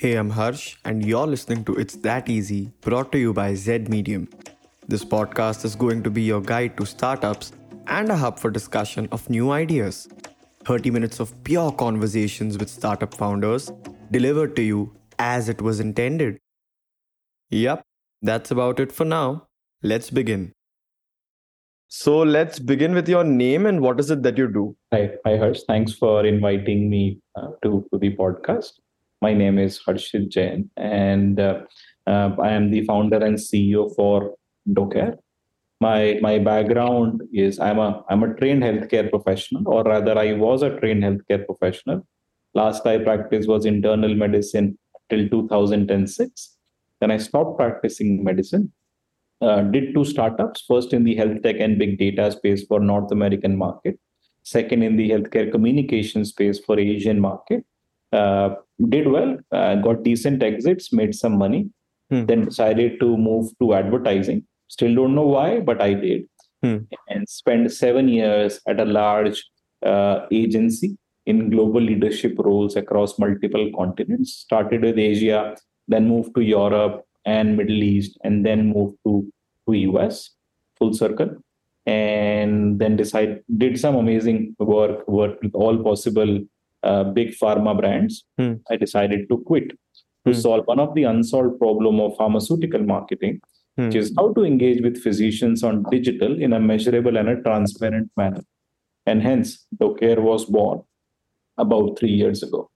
Hey, I'm Harsh, and you're listening to It's That Easy, brought to you by Z Medium. This podcast is going to be your guide to startups and a hub for discussion of new ideas. 30 minutes of pure conversations with startup founders delivered to you as it was intended. Yep, that's about it for now. Let's begin. So let's begin with your name and what is it that you do? Hi, hi Harsh. Thanks for inviting me uh, to, to the podcast. My name is Harshit Jain, and uh, uh, I am the founder and CEO for Doceree. My my background is I'm a I'm a trained healthcare professional, or rather, I was a trained healthcare professional. Last I practiced was internal medicine till 2006. Then I stopped practicing medicine. Uh, did two startups. First in the health tech and big data space for North American market. Second in the healthcare communication space for Asian market uh, did well, uh, got decent exits, made some money, hmm. then decided to move to advertising. Still don't know why, but I did. Hmm. And spent seven years at a large uh, agency in global leadership roles across multiple continents. Started with Asia, then moved to Europe and Middle East, and then moved to, to US, full circle. And then decide did some amazing work, worked with all possible uh, big pharma brands, hmm. I decided to quit to hmm. solve one of the unsolved problem of pharmaceutical marketing, hmm. which is how to engage with physicians on digital in a measurable and a transparent manner. And hence, Doceree was born about three years ago.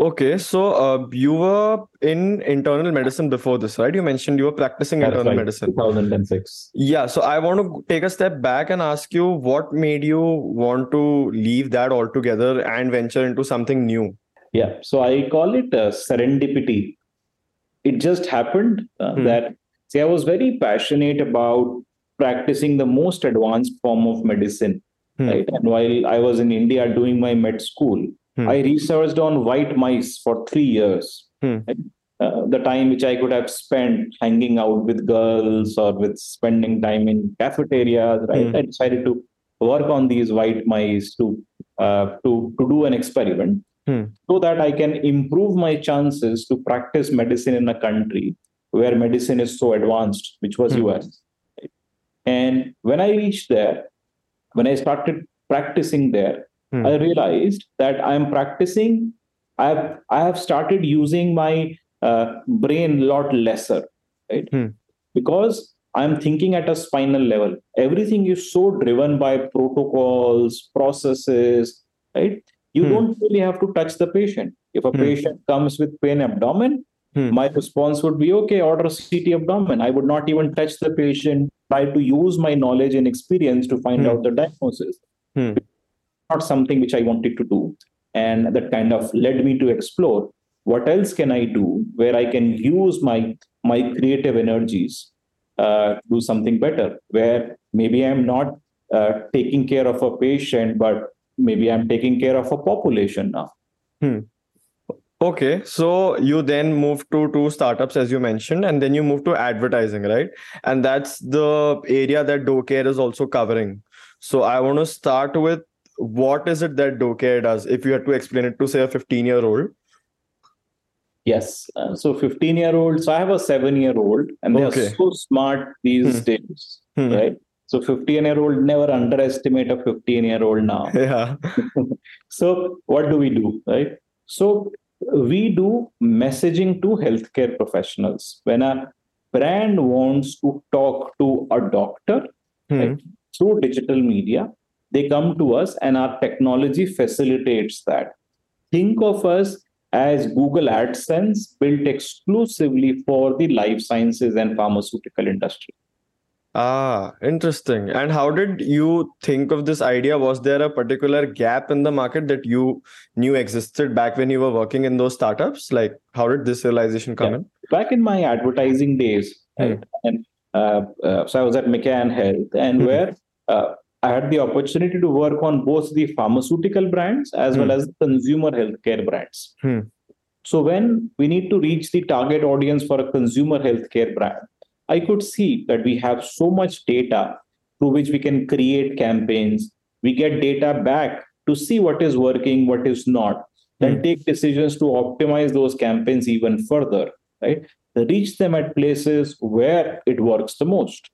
Okay, so uh, you were in internal medicine before this, right? You mentioned you were practicing That's internal right, medicine. 2006. Yeah, so I want to take a step back and ask you what made you want to leave that altogether and venture into something new? Yeah, so I call it uh, serendipity. It just happened uh, hmm. that, see, I was very passionate about practicing the most advanced form of medicine. Hmm. Right? And while I was in India doing my med school, Hmm. I researched on white mice for three years. Hmm. Uh, the time which I could have spent hanging out with girls or with spending time in cafeterias, right? Hmm. I decided to work on these white mice to uh, to to do an experiment hmm. so that I can improve my chances to practice medicine in a country where medicine is so advanced, which was hmm. US. And when I reached there, when I started practicing there, hmm. I realized that I'm practicing. I've I have started using my uh, brain a lot lesser, right? Hmm. Because I'm thinking at a spinal level. Everything is so driven by protocols, processes, right? You hmm. don't really have to touch the patient. If a hmm. patient comes with pain abdomen, Hmm. my response would be okay order ct abdomen i would not even touch the patient try to use my knowledge and experience to find hmm. out the diagnosis not something which I wanted to do. And that kind of led me to explore what else can I do where I can use my my creative energies uh, do something better. Where maybe I'm not uh, taking care of a patient, but maybe I'm taking care of a population now. Hmm. Okay, so you then move to two startups, as you mentioned, and then you move to advertising, right? And that's the area that Doceree is also covering. So I want to start with what is it that Doceree does if you had to explain it to say a 15 year old yes uh, so 15 year old so i have a 7 year old and they okay. are so smart these hmm. days hmm. right so 15 year old never underestimate a 15 year old now yeah so what do we do right so we do messaging to healthcare professionals when a brand wants to talk to a doctor hmm. right, through digital media they come to us and our technology facilitates that think of us as google adsense built exclusively for the life sciences and pharmaceutical industry ah interesting and how did you think of this idea was there a particular gap in the market that you knew existed back when you were working in those startups like how did this realization come yeah. in back in my advertising days hmm. right? and uh, uh, so i was at mccann health and hmm. where uh, I had the opportunity to work on both the pharmaceutical brands as hmm. well as the consumer healthcare brands. Hmm. So when we need to reach the target audience for a consumer healthcare brand, I could see that we have so much data through which we can create campaigns. We get data back to see what is working, what is not. then mm. take decisions to optimize those campaigns even further, right? Reach them at places where it works the most.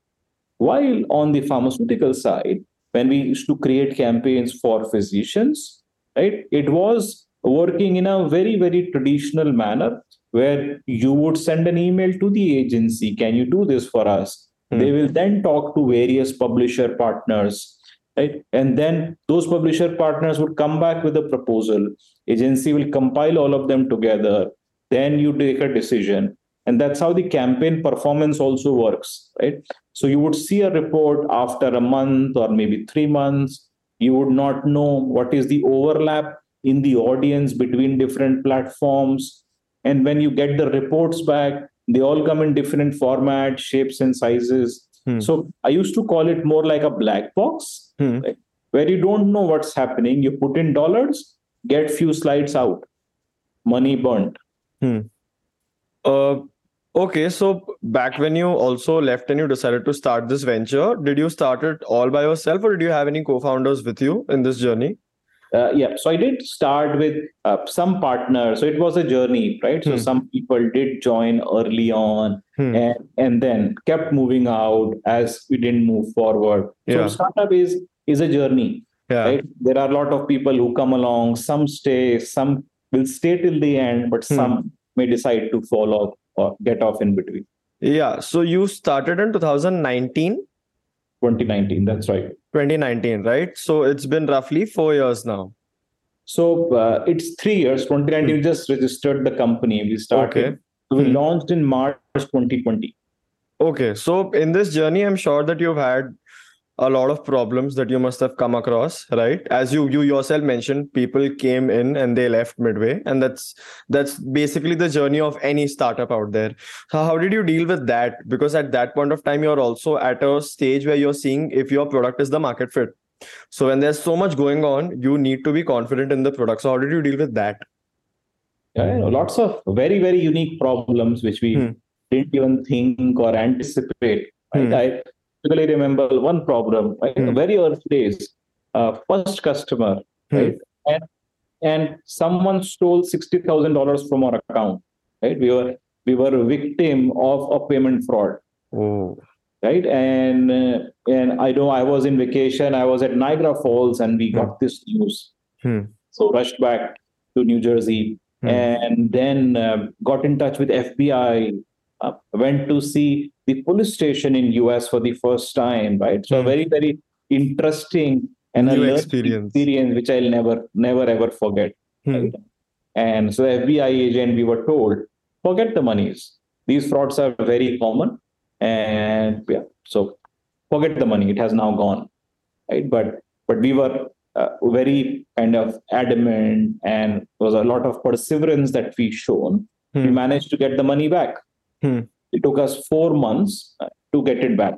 While on the pharmaceutical side, when we used to create campaigns for physicians, right, it was working in a very, very traditional manner where you would send an email to the agency, can you do this for us? Mm. They will then talk to various publisher partners right? And then those publisher partners would come back with a proposal. Agency will compile all of them together. Then you take a decision. And that's how the campaign performance also works right so you would see a report after a month or maybe 3 months you would not know what is the overlap in the audience between different platforms and when you get the reports back they all come in different formats shapes and sizes Hmm. So I used to call it more like a black box, hmm. right? where you don't know what's happening. You put in dollars, get few slides out, money burnt. Hmm. Uh, okay, so back when you also left and you decided to start this venture, did you start it all by yourself, or did you have any co-founders with you in this journey? uh, yeah so i did start with uh, some partners so it was a journey right so hmm. some people did join early on hmm. and, and then kept moving out as we didn't move forward yeah. so startup is is a journey yeah. right there are a lot of people who come along some stay some will stay till the end but hmm. some may decide to fall off or get off in between. Yeah so you started in 2019 2019 that's right. 2019 right? So it's been roughly four years now. So uh, it's three years 2019 we just registered the company we started. Okay. so we hmm. launched in march 2020 okay so in this journey i'm sure that you've had a lot of problems that you must have come across right as you you yourself mentioned people came in and they left midway and that's that's basically the journey of any startup out there so how did you deal with that because at that point of time you're also at a stage where you're seeing if your product is the market fit so when there's so much going on you need to be confident in the product so how did you deal with that yeah, lots of very very unique problems which we hmm. didn't even think or anticipate right? Hmm. I, particularly remember one problem right? Mm. very early days uh, first customer mm. right and and someone stole $60000 from our account right we were we were a victim of a payment fraud oh. right and uh, and i know i was in vacation i was at niagara falls and we mm. got this news hmm. so rushed back to new jersey hmm. and then uh, got in touch with fbi uh, went to see the police station in US for the first time, right? So mm. very, very interesting and New a experience. experience which I'll never, never ever forget. Mm. Right? And so FBI agent, we were told, forget the monies. These frauds are very common. And yeah, so forget the money. It has now gone. Right. But but we were uh, very kind of adamant and there was a lot of perseverance that we shown. We hmm. managed to get the money back. Hmm. It took us four months uh, to get it back.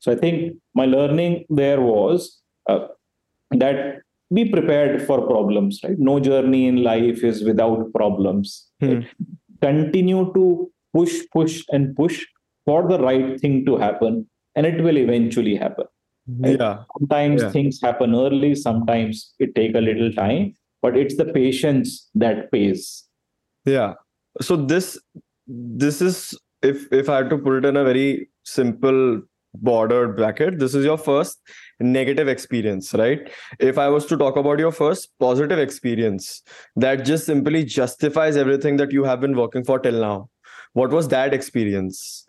So I think my learning there was uh, that be prepared for problems, right? No journey in life is without problems. Hmm. Right? Continue to push, push, and push for the right thing to happen, and it will eventually happen. Right? Yeah. Sometimes yeah. things happen early, sometimes it take a little time, but it's the patience that pays. Yeah. So this this is if if I had to put it in a very simple bordered bracket, this is your first negative experience, right? If I was to talk about your first positive experience that just simply justifies everything that you have been working for till now, what was that experience?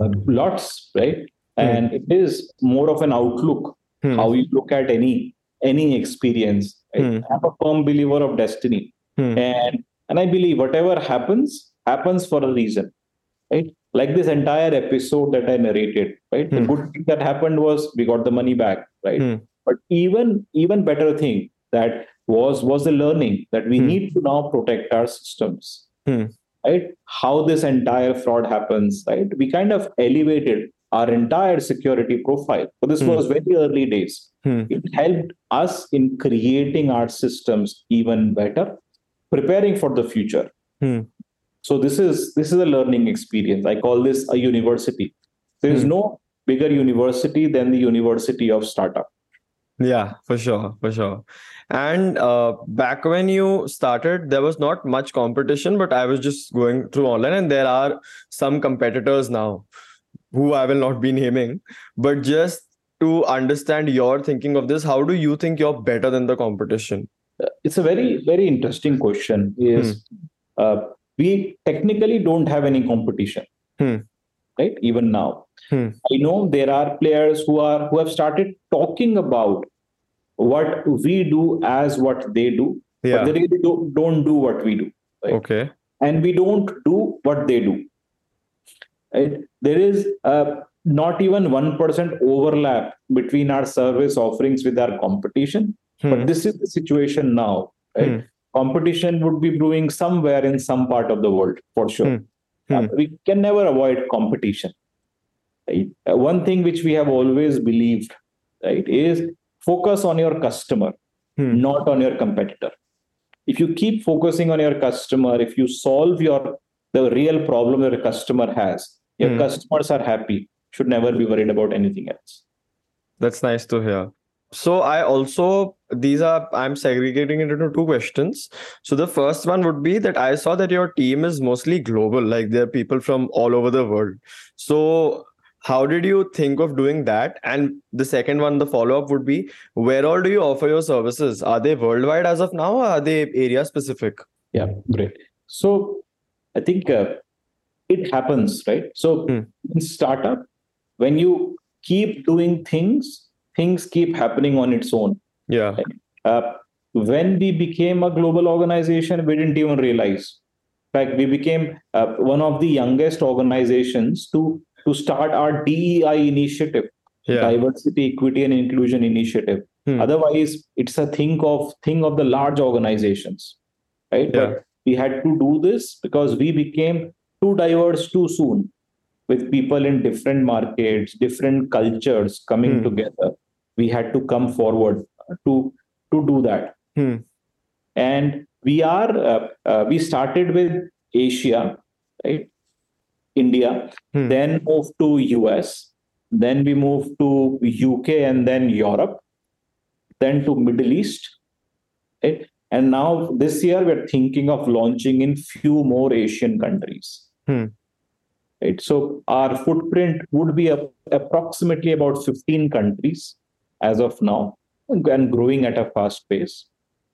Uh, lots, right? Hmm. And it is more of an outlook, hmm. how you look at any any experience. Right? Hmm. I'm a firm believer of destiny, and and I believe whatever happens happens for a reason right? Like this entire episode that i narrated right? The hmm. good thing that happened was we got the money back right? Hmm. but even even better thing that was was the learning that we hmm. need to now protect our systems right? How this entire fraud happens right? We kind of elevated our entire security profile. But this was very early days. It helped us in creating our systems even better preparing for the future so this is this is a learning experience. I call this a university. There is hmm. no bigger university than the university of startup. Yeah, for sure, for sure. And uh, back when you started, there was not much competition, but I was just going through online, and there are some competitors now who I will not be naming. But just to understand your thinking of this, how do you think you're better than the competition? Uh, it's a very, very interesting question. Is hmm. uh, we technically don't have any competition, hmm. right? Even now, hmm. I know there are players who are who have started talking about what we do as what they do, yeah. but they really don't, don't do what we do. Right? Okay. And we don't do what they do. Right? There is uh, not even 1% overlap between our service offerings with our competition. Hmm. But this is the situation now. Right? Competition would be brewing somewhere in some part of the world for sure. Hmm. Uh, hmm. we can never avoid competition. Right? Uh, one thing which we have always believed right, is focus on your customer, hmm. not on your competitor. If you keep focusing on your customer, if you solve your the real problem that a customer has, your customers are happy. Should never be worried about anything else. That's nice to hear. So I also these are I'm segregating it into two questions. So the first one would be that I saw that your team is mostly global, like there are people from all over the world. So how did you think of doing that and the second one the follow up would be where all do you offer your services are they worldwide as of now or are they area specific yeah great so i think uh, it happens right so hmm. in startup when you keep doing things things keep happening on its own yeah uh, when we became a global organization we didn't even realize like we became uh, one of the youngest organizations to to start our DEI initiative, yeah. diversity, equity, and inclusion initiative. Hmm. Otherwise, it's a thing of thing of the large organizations, right? Yeah. But we had to do this because we became too diverse too soon, with people in different markets, different cultures coming hmm. together. We had to come forward to to do that. Hmm. And we are uh, uh, we started with Asia, right? India, hmm. then moved to US, then we moved to UK and then Europe, then to Middle East. Right? And now this year we're thinking of launching in few more Asian countries. Hmm. Right? So our footprint would be a, approximately about 15 countries as of now and growing at a fast pace.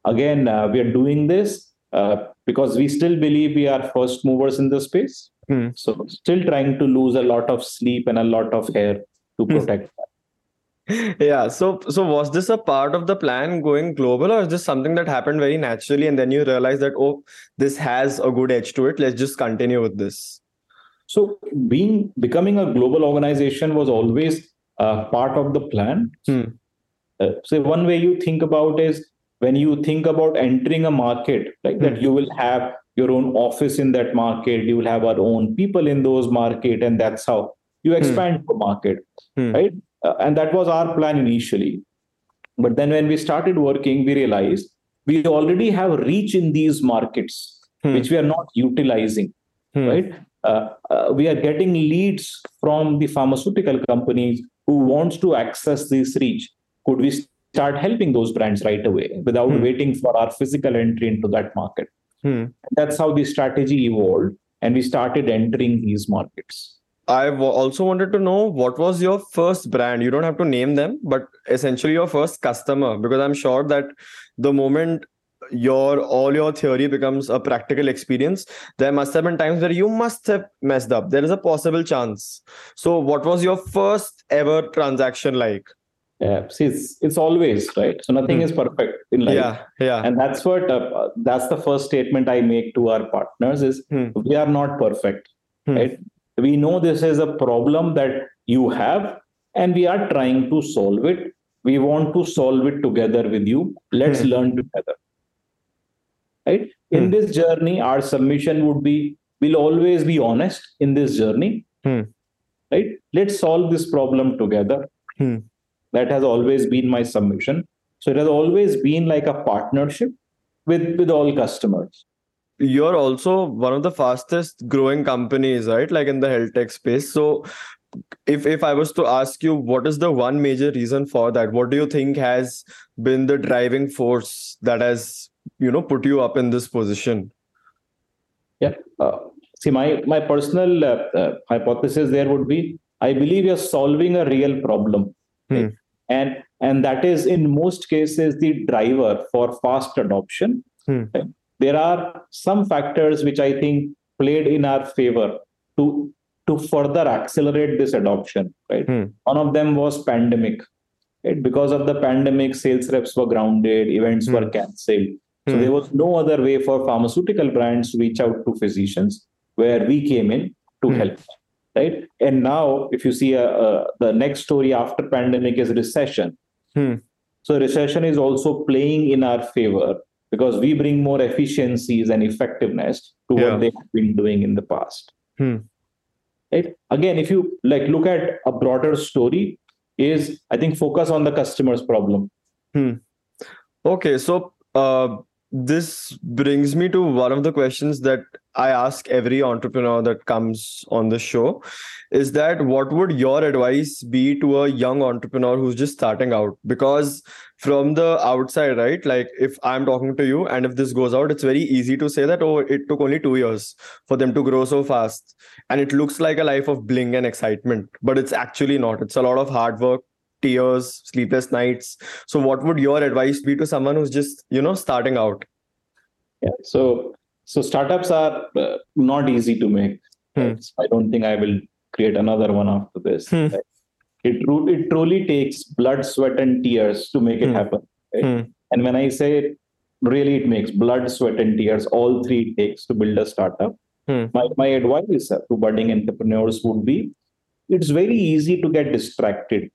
Again, uh, we are doing this uh, because we still believe we are first movers in the space. Hmm. So still trying to lose a lot of sleep and a lot of hair to hmm. protect that. yeah so so was this a part of the plan going global or is this something that happened very naturally and then you realize that oh this has a good edge to it let's just continue with this so being becoming a global organization was always uh, part of the plan hmm. uh, so one way you think about is when you think about entering a market like hmm. that you will have your own office in that market you will have our own people in those market and that's how you hmm. expand hmm. the market hmm. right uh, and that was our plan initially but then when we started working we realized we already have reach in these markets hmm. which we are not utilizing right uh, uh, we are getting leads from the pharmaceutical companies who wants to access this reach could we start helping those brands right away without hmm. waiting for our physical entry into that market Hmm. That's how the strategy evolved, and we started entering these markets. I also wanted to know what was your first brand. You don't have to name them, but essentially your first customer, because I'm sure that the moment your all your theory becomes a practical experience there must have been times where you must have messed up. There is a possible chance. So what was your first ever transaction like? Yeah see it's, it's always right? So nothing mm. is perfect in life. Yeah yeah. And that's what uh, that's the first statement i make to our partners is mm. we are not perfect mm. right? We know this is a problem that you have and we are trying to solve it. We want to solve it together with you. Let's hmm. learn together right? In hmm. this journey our submission would be we'll always be honest in this journey hmm. right? Let's solve this problem together. That has always been my submission. So it has always been like a partnership with with all customers. You're also one of the fastest growing companies right? Like in the health tech space. So if if I was to ask you, what is the one major reason for that? What do you think has been the driving force that has you know put you up in this position? Yeah. Uh, see, my my personal uh, uh, hypothesis there would be: I believe you're solving a real problem, Hmm. and and that is in most cases the driver for fast adoption. Hmm. There are some factors which I think played in our favor to to further accelerate this adoption. Right. Hmm. One of them was pandemic. Right? Because of the pandemic, sales reps were grounded, events were Hmm. cancelled. So Hmm. there was no other way for pharmaceutical brands to reach out to physicians where we came in to Hmm. help. Right. And now, if you see uh, uh, the next story after pandemic is recession. Hmm. So recession is also playing in our favor because we bring more efficiencies and effectiveness to Yeah. what they have been doing in the past. Hmm. Right. Again, if you like look at a broader story, is I think focus on the customer's problem. Okay, so uh, this brings me to one of the questions that I ask every entrepreneur that comes on the show is that what would your advice be to a young entrepreneur who's just starting out? Because from the outside, right, like if I'm talking to you and if this goes out, it's very easy to say that, oh, it took only two years for them to grow so fast. And it looks like a life of bling and excitement, but it's actually not. It's a lot of hard work, tears, sleepless nights. So, what would your advice be to someone who's just, you know, starting out? Yeah. So so startups are uh, not easy to make. Hmm. I don't think I will create another one after this. Hmm. right? It, it truly takes blood, sweat, and tears to make it Hmm. happen. right? Hmm. And when I say it, really, it makes blood, sweat, and tears. All three it takes to build a startup. Hmm. My my advice uh, to budding entrepreneurs would be: it's very easy to get distracted,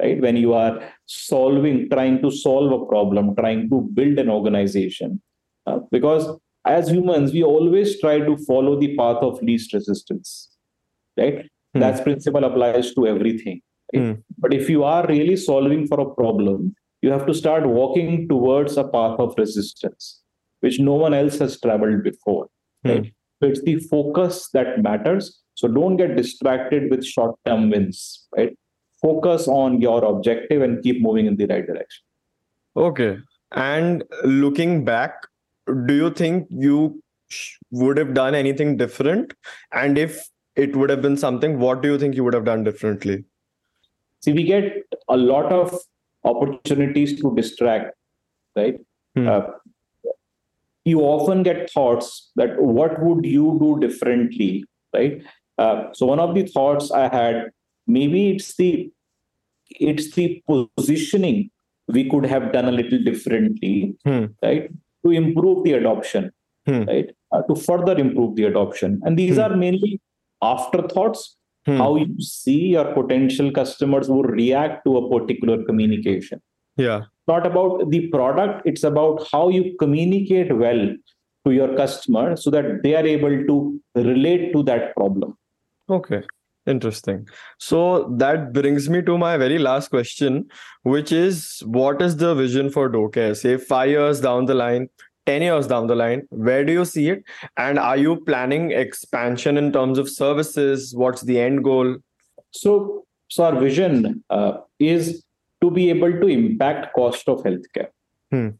right? When you are solving, trying to solve a problem, trying to build an organization, uh, because as humans we always try to follow the path of least resistance, right? Hmm. That principle applies to everything. right? Hmm. But if you are really solving for a problem, you have to start walking towards a path of resistance, which no one else has traveled before. Right? So it's the focus that matters. So don't get distracted with short-term wins. Right? Focus on your objective and keep moving in the right direction. Okay. And looking back, do you think you sh- would have done anything different? And if it would have been something, what do you think you would have done differently? See, we get a lot of opportunities to distract, right? Hmm. Uh, you often get thoughts that what would you do differently, right? Uh, so one of the thoughts I had, maybe it's the it's the positioning we could have done a little differently, Hmm. right? To improve the adoption, Hmm. right? Uh, to further improve the adoption, and these Hmm. are mainly afterthoughts Hmm. how you see your potential customers will react to a particular communication. Yeah. Not about the product, it's about how you communicate well to your customer so that they are able to relate to that problem. Okay. Interesting. So that brings me to my very last question, which is what is the vision for Doceree? Say five years down the line, 10 years down the line, where do you see it? And are you planning expansion in terms of services? What's the end goal? So, so our vision uh, is to be able to impact cost of healthcare. Hmm.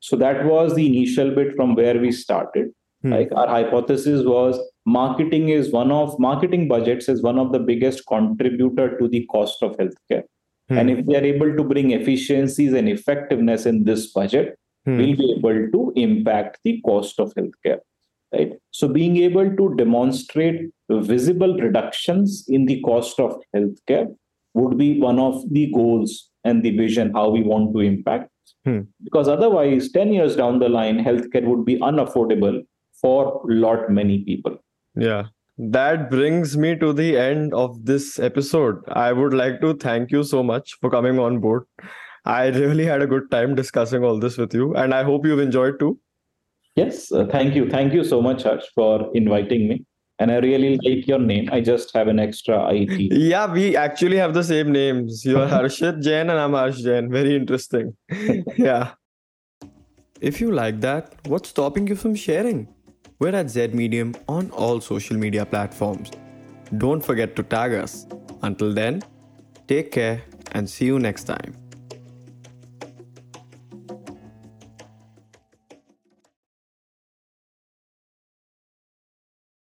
So that was the initial bit from where we started. Hmm. Like our hypothesis was marketing is one of marketing budgets is one of the biggest contributor to the cost of healthcare. Hmm. And if we are able to bring efficiencies and effectiveness in this budget, Hmm. we'll be able to impact the cost of healthcare. Right. So being able to demonstrate visible reductions in the cost of healthcare would be one of the goals and the vision how we want to impact. Hmm. Because otherwise, 10 years down the line, healthcare would be unaffordable for lot many people. Yeah. That brings me to the end of this episode. I would like to thank you so much for coming on board. I really had a good time discussing all this with you, and I hope you've enjoyed too. Yes, uh, thank you. Thank you so much, Harsh, for inviting me. And I really like your name. I just have an extra IT. Yeah, we actually have the same names. You're Harshit Jain and I'm Harsh Jain. Very interesting. yeah. If you like that, what's stopping you from sharing? We're at Z Medium on all social media platforms. Don't forget to tag us. Until then, take care and see you next time.